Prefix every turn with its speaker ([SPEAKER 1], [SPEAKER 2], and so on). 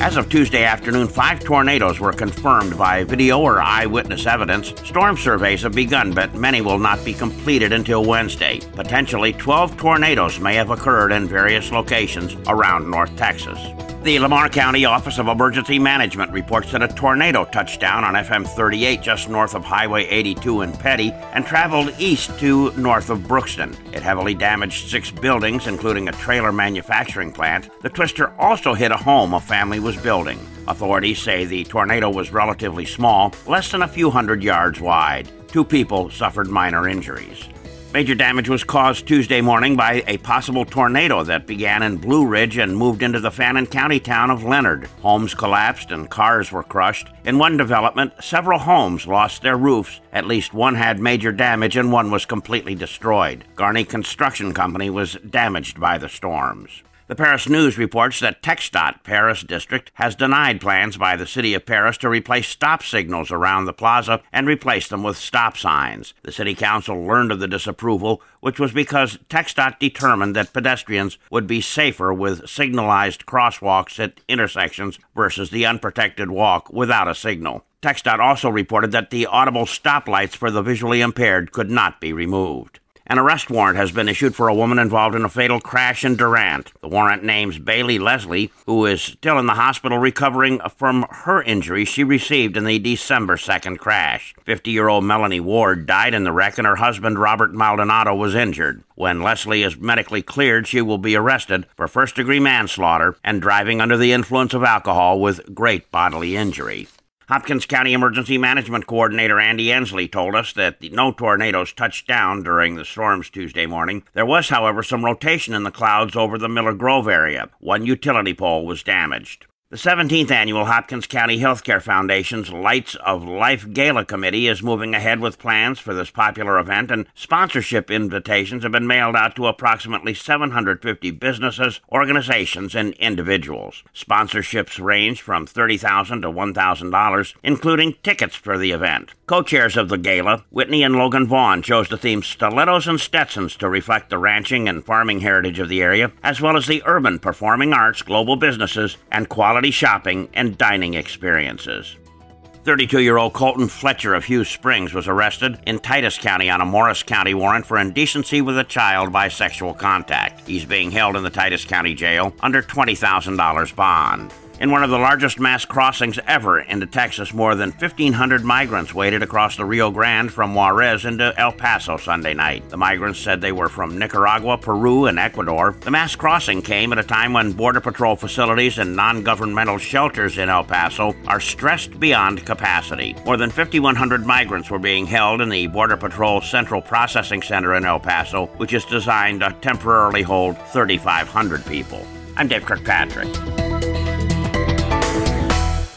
[SPEAKER 1] As of Tuesday afternoon, five tornadoes were confirmed by video or eyewitness evidence. Storm surveys have begun, but many will not be completed until Wednesday. Potentially, 12 tornadoes may have occurred in various locations around North Texas. The Lamar County Office of Emergency Management reports that a tornado touched down on FM 38 just north of Highway 82 in Petty and traveled east to north of Brookston. It heavily damaged six buildings, including a trailer manufacturing plant. The twister also hit a home a family was building. Authorities say the tornado was relatively small, less than a few hundred yards wide. Two people suffered minor injuries. Major damage was caused Tuesday morning by a possible tornado that began in Blue Ridge and moved into the Fannin County town of Leonard. Homes collapsed and cars were crushed. In one development, several homes lost their roofs. At least one had major damage and one was completely destroyed. Garney Construction Company was damaged by the storms. The Paris News reports that TxDOT Paris District has denied plans by the City of Paris to replace stop signals around the plaza and replace them with stop signs. The City Council learned of the disapproval, which was because TxDOT determined that pedestrians would be safer with signalized crosswalks at intersections versus the unprotected walk without a signal. TxDOT also reported that the audible stoplights for the visually impaired could not be removed. An arrest warrant has been issued for a woman involved in a fatal crash in Durant. The warrant names Bailey Leslie, who is still in the hospital recovering from her injuries she received in the December 2nd crash. 50 year old Melanie Ward died in the wreck, and her husband Robert Maldonado was injured. When Leslie is medically cleared, she will be arrested for first degree manslaughter and driving under the influence of alcohol with great bodily injury. Hopkins County Emergency Management Coordinator Andy Endsley told us that no tornadoes touched down during the storms Tuesday morning. There was, however, some rotation in the clouds over the Miller Grove area. One utility pole was damaged. The 17th annual Hopkins County Healthcare Foundation's Lights of Life Gala Committee is moving ahead with plans for this popular event, and sponsorship invitations have been mailed out to approximately 750 businesses, organizations, and individuals. Sponsorships range from $30,000 to $1,000, including tickets for the event. Co chairs of the gala, Whitney and Logan Vaughn, chose the theme Stilettos and Stetsons to reflect the ranching and farming heritage of the area, as well as the urban performing arts, global businesses, and quality quality shopping and dining experiences. 32 year old Colton Fletcher of Hughes Springs was arrested in Titus County on a Morris County warrant for indecency with a child by sexual contact. He's being held in the Titus County Jail under $20,000 bond. In one of the largest mass crossings ever into Texas, more than 1,500 migrants waded across the Rio Grande from Juarez into El Paso Sunday night. The migrants said they were from Nicaragua, Peru, and Ecuador. The mass crossing came at a time when Border Patrol facilities and non governmental shelters in El Paso are stressed beyond capacity. More than 5,100 migrants were being held in the Border Patrol Central Processing Center in El Paso, which is designed to temporarily hold 3,500 people. I'm Dave Kirkpatrick.